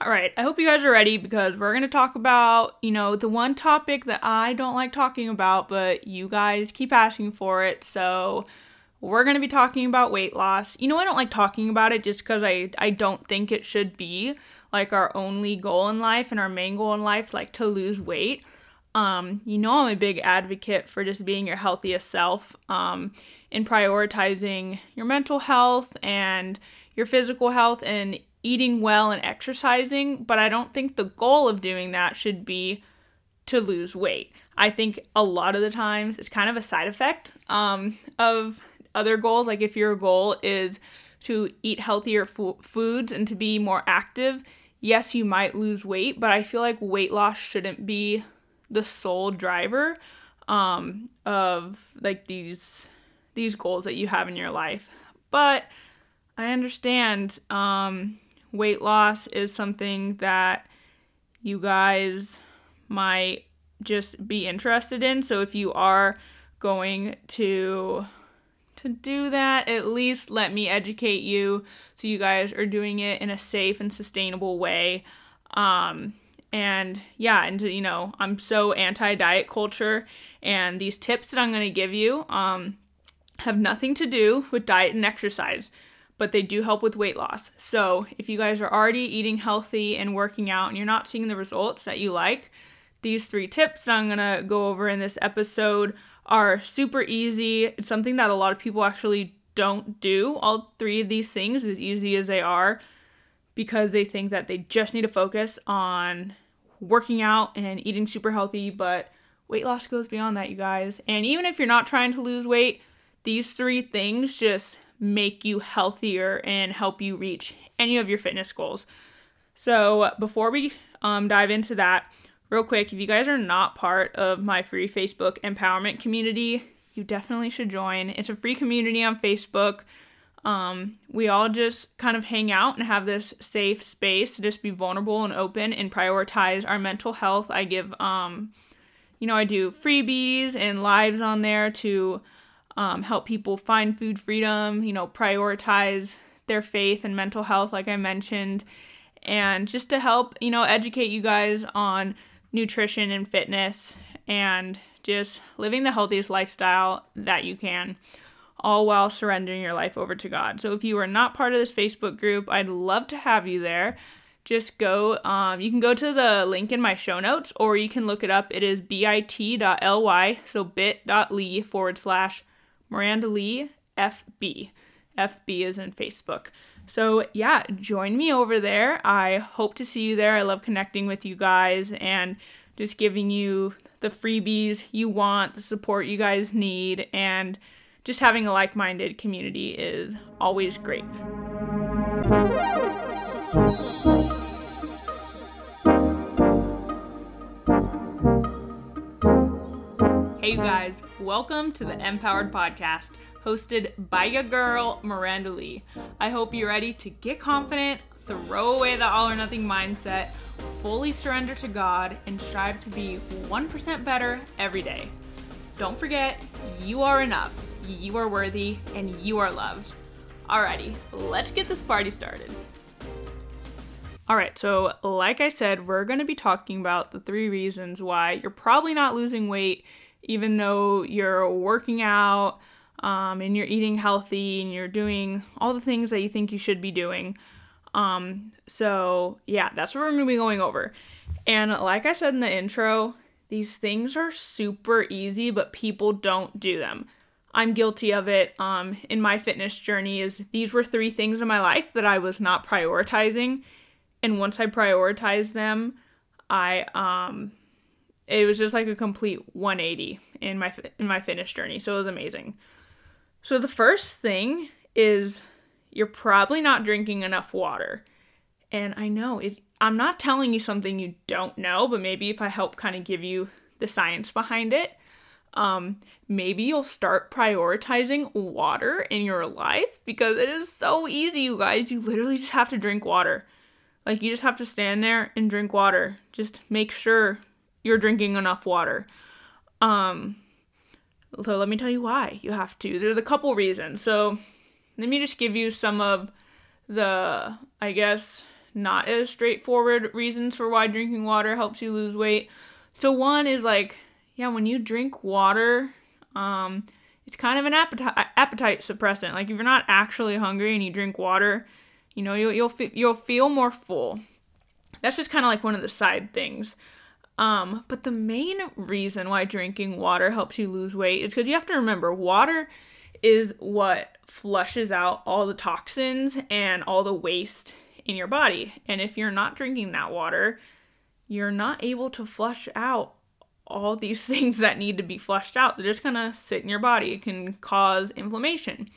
All right, I hope you guys are ready because we're going to talk about, you know, the one topic that I don't like talking about, but you guys keep asking for it. So, we're going to be talking about weight loss. You know, I don't like talking about it just because I, I don't think it should be like our only goal in life and our main goal in life, like to lose weight. Um, you know, I'm a big advocate for just being your healthiest self um, and prioritizing your mental health and your physical health and eating well and exercising. But I don't think the goal of doing that should be to lose weight. I think a lot of the times it's kind of a side effect um, of other goals. Like if your goal is to eat healthier fo- foods and to be more active, yes, you might lose weight, but I feel like weight loss shouldn't be the sole driver um, of like these these goals that you have in your life. But I understand um, weight loss is something that you guys might just be interested in. So if you are going to to do that, at least let me educate you so you guys are doing it in a safe and sustainable way. Um, and yeah, and you know, I'm so anti diet culture, and these tips that I'm going to give you um, have nothing to do with diet and exercise, but they do help with weight loss. So if you guys are already eating healthy and working out and you're not seeing the results that you like, these three tips that I'm to go over in this episode are super easy. It's something that a lot of people actually don't do. All three of these things, as easy as they are, because they think that they just need to focus on working out and eating super healthy. But weight loss goes beyond that, you guys. And even if you're not trying to lose weight, these three things just make you healthier and help you reach any of your fitness goals. So before we um, dive into that, real quick, if you guys are not part of my free Facebook empowerment community, you definitely should join. It's a free community on Facebook. Um, we all just kind of hang out and have this safe space to just be vulnerable and open and prioritize our mental health. I give, um, you know, I do freebies and lives on there to um, help people find food freedom, you know, prioritize their faith and mental health, like I mentioned, and just to help, you know, educate you guys on nutrition and fitness and just living the healthiest lifestyle that you can, all while surrendering your life over to God. So if you are not part of this Facebook group, I'd love to have you there. Just go, um, you can go to the link in my show notes or you can look it up. It is bit.ly, so bit.ly forward slash Miranda Lee FB. FB is in Facebook. So, yeah, join me over there. I hope to see you there. I love connecting with you guys and just giving you the freebies you want, the support you guys need, and just having a like minded community is always great. Guys, welcome to the Empowered Podcast hosted by your girl, Miranda Lee. I hope you're ready to get confident, throw away the all or nothing mindset, fully surrender to God, and strive to be 1% better every day. Don't forget, you are enough, you are worthy, and you are loved. Alrighty, let's get this party started. Alright, so like I said, we're going to be talking about the three reasons why you're probably not losing weight, even though you're working out, um, and you're eating healthy and you're doing all the things that you think you should be doing. Um, so, yeah, that's what we're going to be going over. And like I said in the intro, these things are super easy, but people don't do them. I'm guilty of it um, in my fitness journey is these were three things in my life that I was not prioritizing and once I prioritized them I um it was just like a complete 180 in my in my fitness journey so it was amazing so the first thing is you're probably not drinking enough water. And I know it I'm not telling you something you don't know, but maybe if I help kind of give you the science behind it, um, maybe you'll start prioritizing water in your life because it is so easy, you guys. You literally just have to drink water. Like, you just have to stand there and drink water. Just make sure you're drinking enough water. Um, so let me tell you why you have to. There's a couple reasons. So let me just give you some of the, I guess, not as straightforward reasons for why drinking water helps you lose weight. So one is like, yeah, when you drink water, um, it's kind of an appetite appetite suppressant. Like if you're not actually hungry and you drink water, you know you'll you'll, you'll feel more full. That's just kind of like one of the side things. Um, but the main reason why drinking water helps you lose weight is because you have to remember water is what flushes out all the toxins and all the waste in your body. And if you're not drinking that water, you're not able to flush out all these things that need to be flushed out. They're just gonna sit in your body. It can cause inflammation.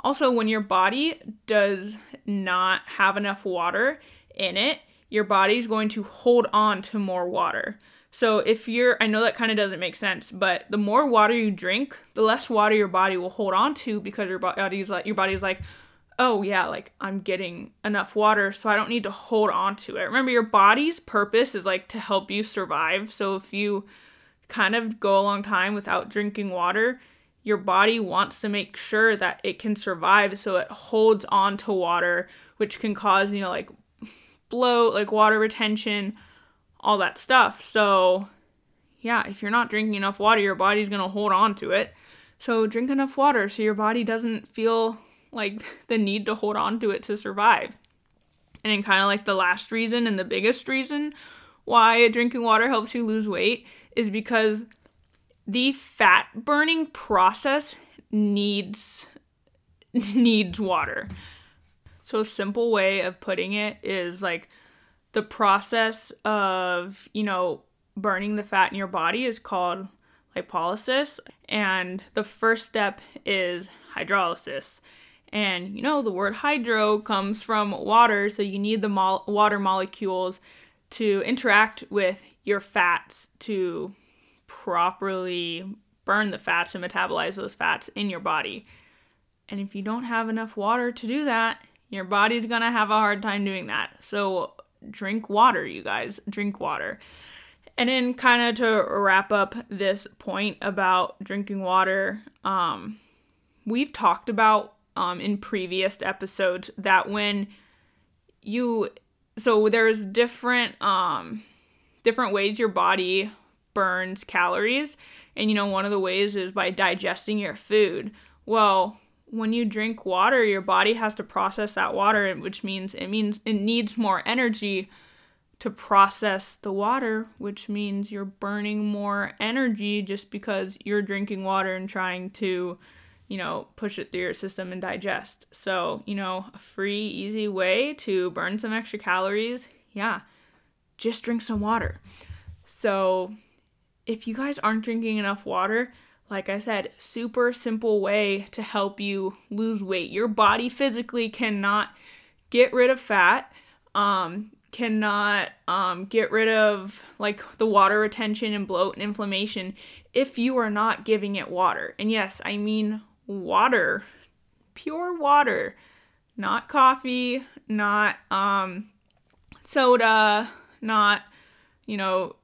Also, when your body does not have enough water in it, your body's going to hold on to more water. So if you're I know that kind of doesn't make sense, but the more water you drink, the less water your body will hold on to because your body's like your body's like, "Oh yeah, like I'm getting enough water, so I don't need to hold on to it." Remember your body's purpose is like to help you survive. So if you kind of go a long time without drinking water, your body wants to make sure that it can survive so it holds on to water, which can cause, you know, like bloat, like water retention, all that stuff. So, yeah, if you're not drinking enough water, your body's going to hold on to it. So, drink enough water so your body doesn't feel like the need to hold on to it to survive. And then, kind of like the last reason and the biggest reason why drinking water helps you lose weight is because the fat burning process needs needs water. So a simple way of putting it is like the process of, you know, burning the fat in your body is called lipolysis and the first step is hydrolysis. And you know, the word hydro comes from water, so you need the mo- water molecules to interact with your fats to properly burn the fats and metabolize those fats in your body. And if you don't have enough water to do that, your body's gonna have a hard time doing that. So drink water, you guys. Drink water. And then kind of to wrap up this point about drinking water, um, we've talked about um, in previous episodes that when you so there's different um different ways your body burns calories and you know one of the ways is by digesting your food well when you drink water your body has to process that water which means it means it needs more energy to process the water which means you're burning more energy just because you're drinking water and trying to you know, push it through your system and digest. So, you know, a free, easy way to burn some extra calories, yeah, just drink some water. So, if you guys aren't drinking enough water, like I said, super simple way to help you lose weight. Your body physically cannot get rid of fat, um, cannot um, get rid of like the water retention and bloat and inflammation if you are not giving it water. And yes, I mean water, pure water, not coffee, not um, soda, not, you know,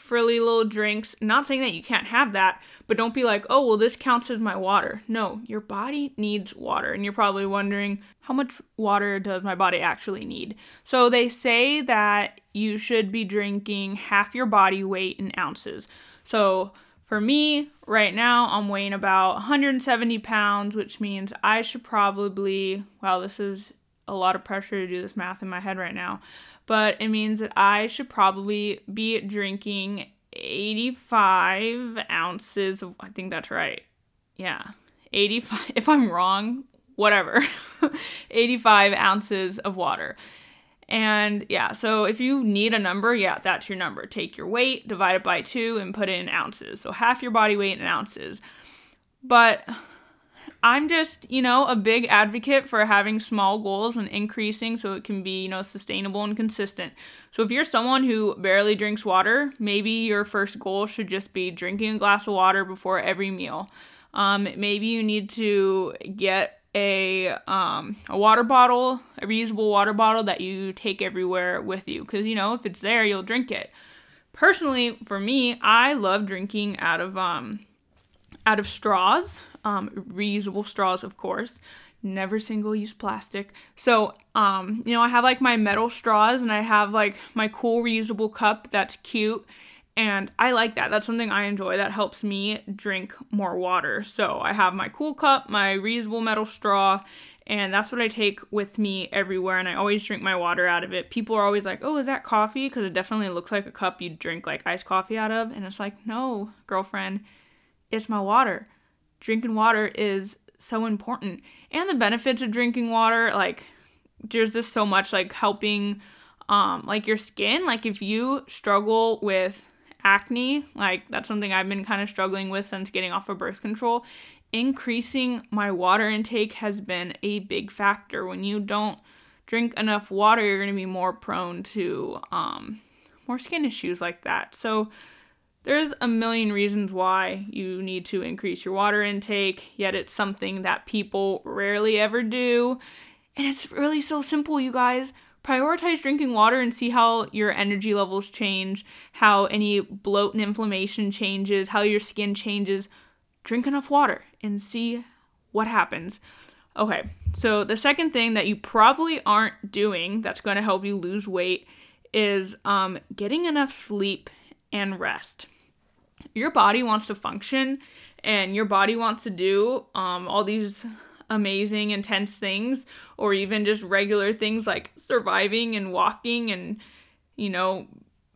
frilly little drinks. Not saying that you can't have that, but don't be like, oh, well, this counts as my water. No, your body needs water. And you're probably wondering, how much water does my body actually need? So they say that you should be drinking half your body weight in ounces. So for me, right now, I'm weighing about 170 pounds, which means I should probably, well, this is a lot of pressure to do this math in my head right now, but it means that I should probably be drinking 85 ounces of, I think that's right. Yeah, 85. If I'm wrong, whatever. 85 ounces of water. And yeah, so if you need a number, yeah, that's your number. Take your weight, divide it by two, and put it in ounces. So half your body weight in ounces. But I'm just, you know, a big advocate for having small goals and increasing so it can be, you know, sustainable and consistent. So if you're someone who barely drinks water, maybe your first goal should just be drinking a glass of water before every meal. Um, maybe you need to get a um a water bottle, a reusable water bottle that you take everywhere with you cuz you know, if it's there, you'll drink it. Personally, for me, I love drinking out of um out of straws, um reusable straws of course, never single use plastic. So, um, you know, I have like my metal straws and I have like my cool reusable cup that's cute and I like that. That's something I enjoy. That helps me drink more water. So, I have my cool cup, my reusable metal straw, and that's what I take with me everywhere and I always drink my water out of it. People are always like, "Oh, is that coffee?" because it definitely looks like a cup you'd drink like iced coffee out of, and it's like, "No, girlfriend, it's my water." Drinking water is so important. And the benefits of drinking water, like there's just so much like helping um like your skin. Like if you struggle with acne, like that's something I've been kind of struggling with since getting off of birth control. Increasing my water intake has been a big factor. When you don't drink enough water, you're going to be more prone to um, more skin issues like that. So, there's a million reasons why you need to increase your water intake, yet it's something that people rarely ever do. And it's really so simple, you guys. Prioritize drinking water and see how your energy levels change, how any bloat and inflammation changes, how your skin changes. Drink enough water and see what happens. Okay, so the second thing that you probably aren't doing that's going to help you lose weight is um, getting enough sleep and rest. Your body wants to function and your body wants to do um, all these amazing, intense things, or even just regular things like surviving and walking and, you know,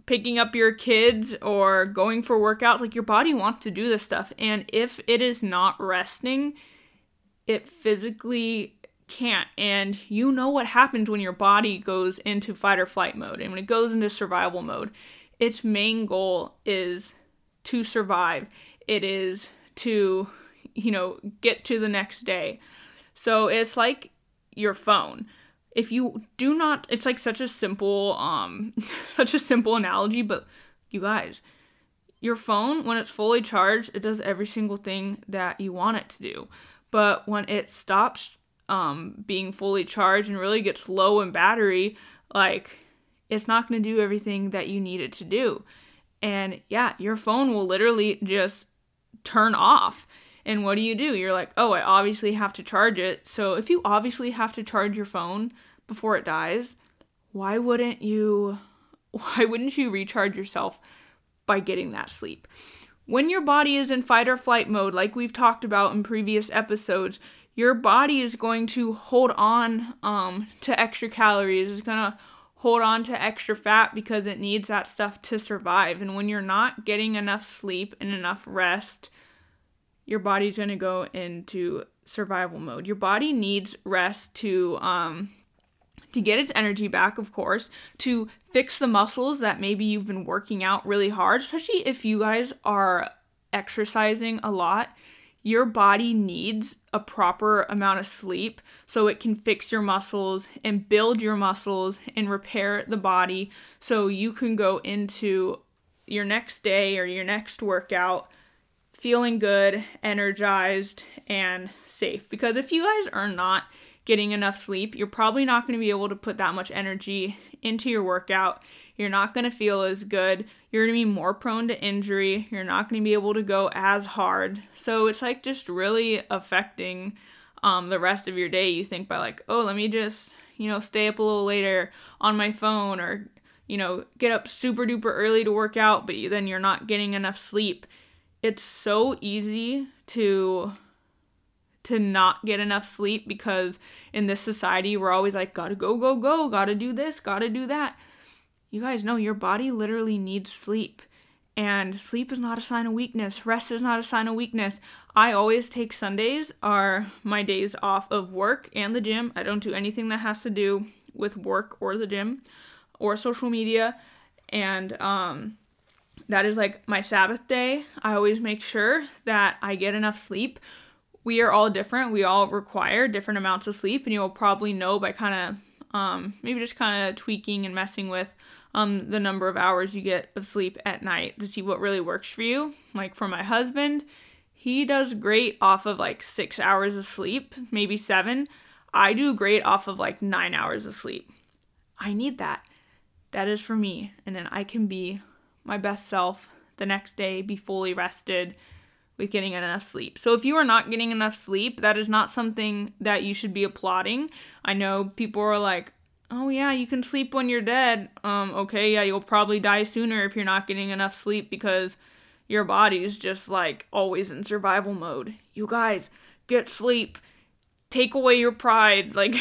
picking up your kids or going for workouts. Like your body wants to do this stuff. And if it is not resting, it physically can't. And you know what happens when your body goes into fight or flight mode and when it goes into survival mode its main goal is to survive. It is to, you know, get to the next day. So it's like your phone. If you do not it's like such a simple um such a simple analogy, but you guys, your phone when it's fully charged, it does every single thing that you want it to do. But when it stops um being fully charged and really gets low in battery, like it's not going to do everything that you need it to do. And yeah, your phone will literally just turn off. And what do you do? You're like, oh, I obviously have to charge it. So if you obviously have to charge your phone before it dies, why wouldn't you why wouldn't you recharge yourself by getting that sleep? When your body is in fight or flight mode, like we've talked about in previous episodes, your body is going to hold on um, to extra calories. It's going to hold on to extra fat because it needs that stuff to survive. And when you're not getting enough sleep and enough rest, your body's going to go into survival mode. Your body needs rest to um to get its energy back, of course, to fix the muscles that maybe you've been working out really hard, especially if you guys are exercising a lot your body needs a proper amount of sleep so it can fix your muscles and build your muscles and repair the body so you can go into your next day or your next workout feeling good, energized, and safe. Because if you guys are not getting enough sleep, you're probably not going to be able to put that much energy into your workout. You're not going to feel as good. You're going to be more prone to injury. You're not going to be able to go as hard. So it's like just really affecting um, the rest of your day. You think by like, oh, let me just, you know, stay up a little later on my phone or, you know, get up super duper early to work out, but then you're not getting enough sleep. It's so easy to to not get enough sleep because in this society we're always like gotta go go go gotta do this gotta do that you guys know your body literally needs sleep. And sleep is not a sign of weakness. Rest is not a sign of weakness. I always take Sundays are my days off of work and the gym. I don't do anything that has to do with work or the gym or social media. And um that is like my Sabbath day. I always make sure that I get enough sleep. We are all different. We all require different amounts of sleep, and you'll probably know by kind of um, maybe just kind of tweaking and messing with um, the number of hours you get of sleep at night to see what really works for you. Like for my husband, he does great off of like six hours of sleep, maybe seven. I do great off of like nine hours of sleep. I need that. That is for me. And then I can be my best self the next day, be fully rested, with getting enough sleep. So if you are not getting enough sleep, that is not something that you should be applauding. I know people are like, "Oh yeah, you can sleep when you're dead." Um okay, yeah, you'll probably die sooner if you're not getting enough sleep because your body's just like always in survival mode. You guys, get sleep. Take away your pride. Like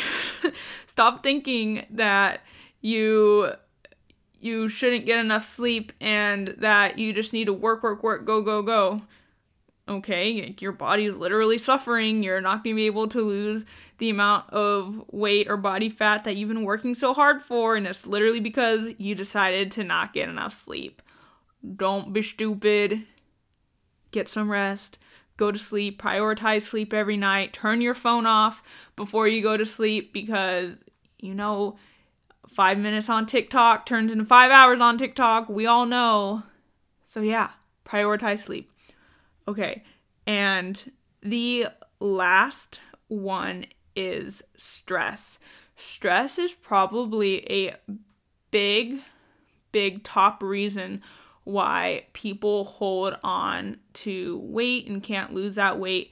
stop thinking that you you shouldn't get enough sleep and that you just need to work work work go go go okay, your body is literally suffering. You're not going to be able to lose the amount of weight or body fat that you've been working so hard for, and it's literally because you decided to not get enough sleep. Don't be stupid. Get some rest. Go to sleep. Prioritize sleep every night. Turn your phone off before you go to sleep because, you know, five minutes on TikTok turns into five hours on TikTok. We all know. So, yeah, prioritize sleep. Okay. And the last one is stress. Stress is probably a big, big top reason why people hold on to weight and can't lose that weight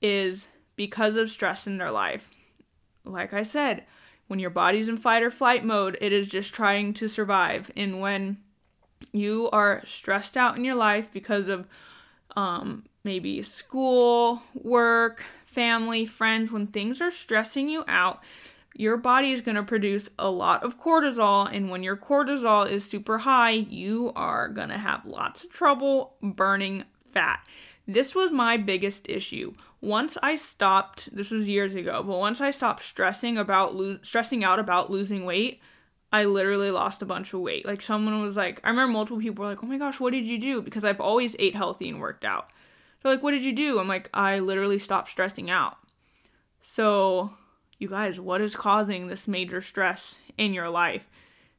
is because of stress in their life. Like I said, when your body's in fight or flight mode, it is just trying to survive. And when you are stressed out in your life because of um, maybe school, work, family, friends, when things are stressing you out, your body is going to produce a lot of cortisol. And when your cortisol is super high, you are going to have lots of trouble burning fat. This was my biggest issue. Once I stopped, this was years ago, but once I stopped stressing about lo- stressing out about losing weight, I literally lost a bunch of weight. Like someone was like, I remember multiple people were like, "Oh my gosh, what did you do?" Because I've always ate healthy and worked out. They're like, "What did you do?" I'm like, "I literally stopped stressing out." So, you guys, what is causing this major stress in your life?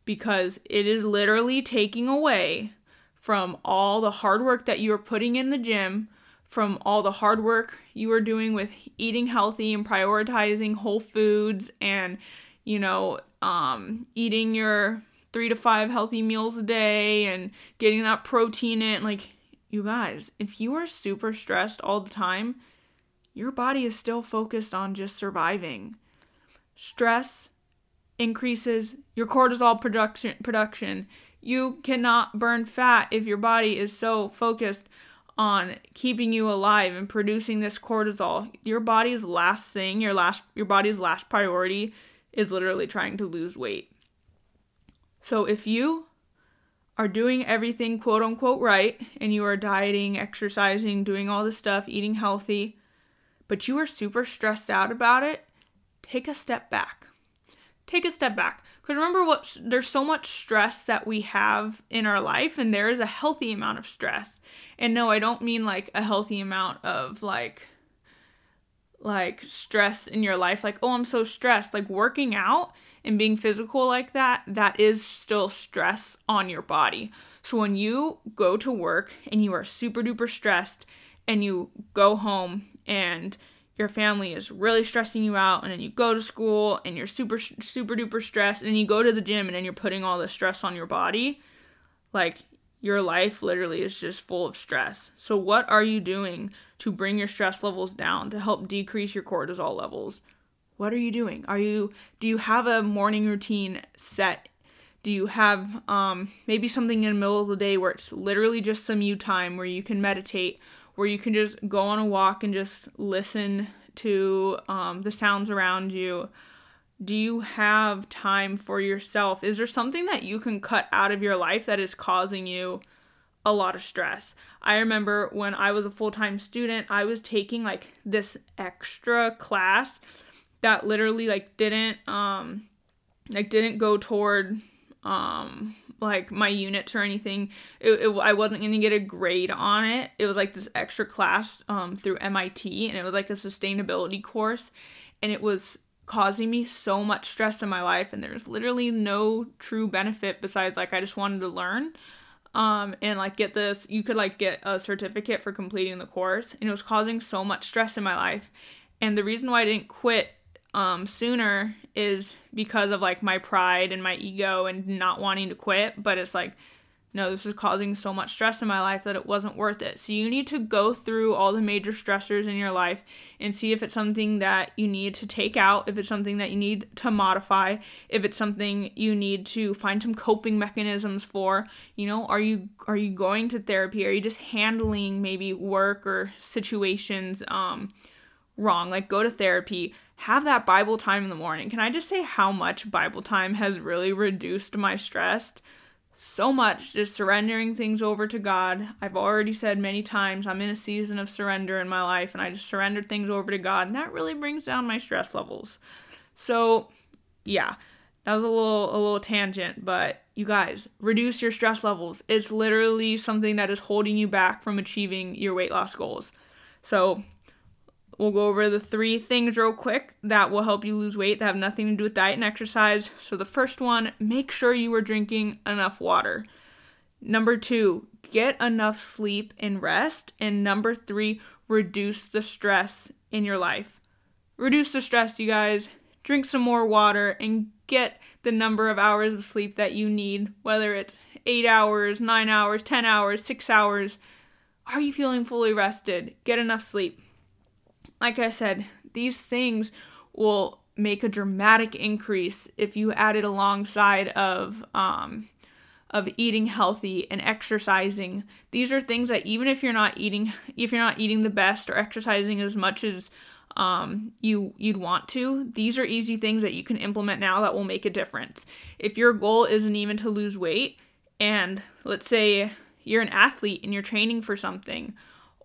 Because it is literally taking away from all the hard work that you are putting in the gym, from all the hard work you are doing with eating healthy and prioritizing whole foods and you know, um, eating your three to five healthy meals a day and getting that protein in. Like, you guys, if you are super stressed all the time, your body is still focused on just surviving. Stress increases your cortisol production production. You cannot burn fat if your body is so focused on keeping you alive and producing this cortisol. Your body's last thing, your last your body's last priority is literally trying to lose weight. So if you are doing everything quote unquote right and you are dieting, exercising, doing all this stuff, eating healthy, but you are super stressed out about it, take a step back. Take a step back. Because remember what there's so much stress that we have in our life and there is a healthy amount of stress. And no, I don't mean like a healthy amount of like like stress in your life like oh i'm so stressed. Like working out and being physical like that that is still stress on your body. So when you go to work and you are super duper stressed and you go home and your family is really stressing you out and then you go to school and you're super super duper stressed and then you go to the gym and then you're putting all the stress on your body like your life literally is just full of stress. So, what are you doing to bring your stress levels down to help decrease your cortisol levels? What are you doing? Are you do you have a morning routine set? Do you have um, maybe something in the middle of the day where it's literally just some you time where you can meditate, where you can just go on a walk and just listen to um, the sounds around you? Do you have time for yourself? Is there something that you can cut out of your life that is causing you a lot of stress? I remember when I was a full time student, I was taking like this extra class that literally like didn't um like didn't go toward um like my units or anything it, it, i wasn't going to get a grade on it it was like this extra class um through MIT and it was like a sustainability course and it was causing me so much stress in my life and there's literally no true benefit besides like I just wanted to learn um and like get this you could like get a certificate for completing the course and it was causing so much stress in my life and the reason why I didn't quit um sooner is because of like my pride and my ego and not wanting to quit but it's like no, this is causing so much stress in my life that it wasn't worth it. So you need to go through all the major stressors in your life and see if it's something that you need to take out, if it's something that you need to modify, if it's something you need to find some coping mechanisms for. You know, are you are you going to therapy? Are you just handling maybe work or situations um wrong? Like go to therapy, have that Bible time in the morning. Can I just say how much Bible time has really reduced my stress? So much just surrendering things over to God. I've already said many times I'm in a season of surrender in my life and I just surrendered things over to God and that really brings down my stress levels. So, yeah. That was a little a little tangent, but you guys, reduce your stress levels. It's literally something that is holding you back from achieving your weight loss goals. So, We'll go over the three things real quick that will help you lose weight that have nothing to do with diet and exercise. So, the first one, make sure you are drinking enough water. Number two, get enough sleep and rest. And number three, reduce the stress in your life. Reduce the stress, you guys. Drink some more water and get the number of hours of sleep that you need, whether it's eight hours, nine hours, 10 hours, six hours. Are you feeling fully rested? Get enough sleep like I said, these things will make a dramatic increase if you add it alongside of um, of eating healthy and exercising. These are things that even if you're not eating if you're not eating the best or exercising as much as um, you you'd want to, these are easy things that you can implement now that will make a difference. If your goal isn't even to lose weight, and let's say you're an athlete and you're training for something,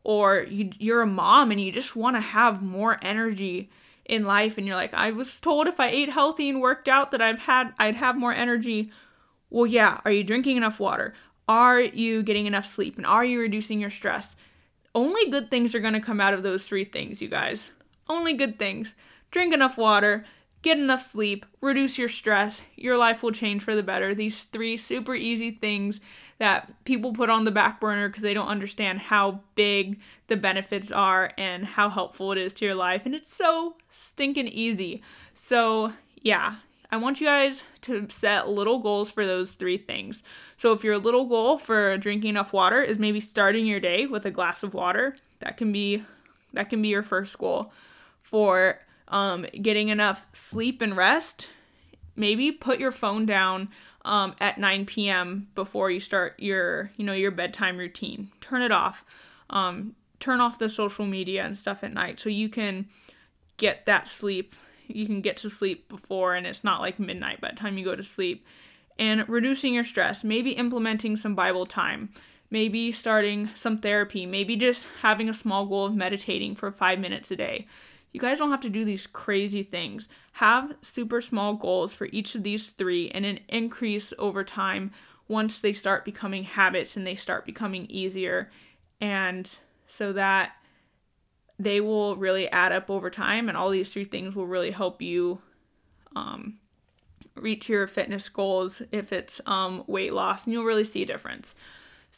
or you, you're a mom and you just want to have more energy in life and you're like I was told if I ate healthy and worked out that I've had I'd have more energy. Well, yeah, are you drinking enough water? Are you getting enough sleep and are you reducing your stress? Only good things are going to come out of those three things, you guys. Only good things. Drink enough water, get enough sleep, reduce your stress, your life will change for the better. These three super easy things that people put on the back burner because they don't understand how big the benefits are and how helpful it is to your life. And it's so stinking easy. So, yeah, I want you guys to set little goals for those three things. So, if your little goal for drinking enough water is maybe starting your day with a glass of water, that can be that can be your first goal. For um, getting enough sleep and rest, maybe put your phone down um, at 9 p.m. before you start your you know your bedtime routine. Turn it off. Um, turn off the social media and stuff at night so you can get that sleep. You can get to sleep before, and it's not like midnight by the time you go to sleep. And reducing your stress, maybe implementing some Bible time, maybe starting some therapy, maybe just having a small goal of meditating for five minutes a day. You guys don't have to do these crazy things. Have super small goals for each of these three and an increase over time once they start becoming habits and they start becoming easier. And so that they will really add up over time, and all these three things will really help you um, reach your fitness goals if it's um, weight loss, and you'll really see a difference.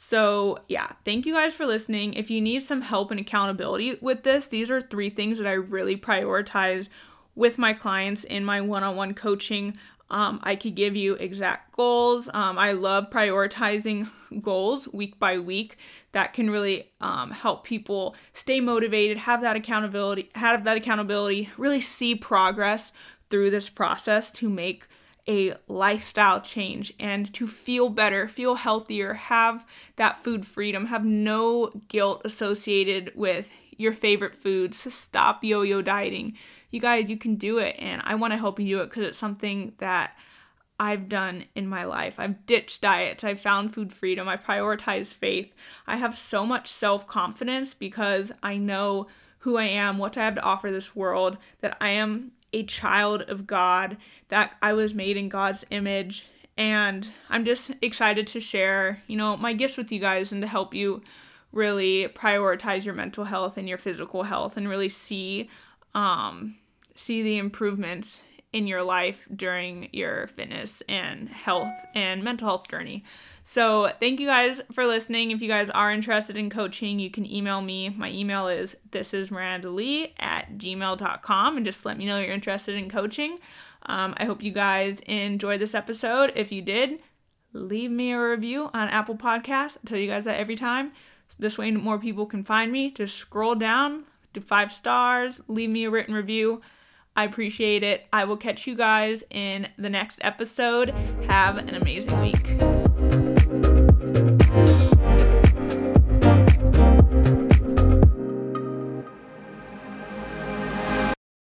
So, yeah, thank you guys for listening. If you need some help and accountability with this, these are three things that I really prioritize with my clients in my one on one coaching. Um, I could give you exact goals. Um, I love prioritizing goals week by week. That can really um, help people stay motivated, have that accountability, have that accountability, really see progress through this process to make a lifestyle change and to feel better, feel healthier, have that food freedom, have no guilt associated with your favorite foods, to stop yo yo dieting. You guys, you can do it, and I want to help you do it because it's something that I've done in my life. I've ditched diets, I've found food freedom, I prioritize faith. I have so much self confidence because I know who I am, what I have to offer this world, that I am a child of God, that I was made in God's image. And I'm just excited to share, you know, my gifts with you guys and to help you really prioritize your mental health and your physical health and really see um see the improvements in your life during your fitness and health and mental health journey. So, thank you guys for listening. If you guys are interested in coaching, you can email me. My email is this is Miranda Lee at gmail.com and just let me know you're interested in coaching. Um, I hope you guys enjoyed this episode. If you did, leave me a review on Apple Podcasts. I tell you guys that every time. This way, more people can find me. Just scroll down, do five stars, leave me a written review. I appreciate it. I will catch you guys in the next episode. Have an amazing week.